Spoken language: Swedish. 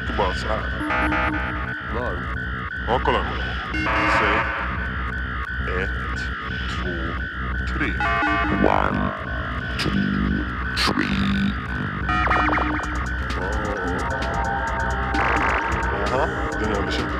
tycker bara så här. Var? Ja, kolla nu. Säg. Ett, två, tre. One, two, three. Jaha, den översätter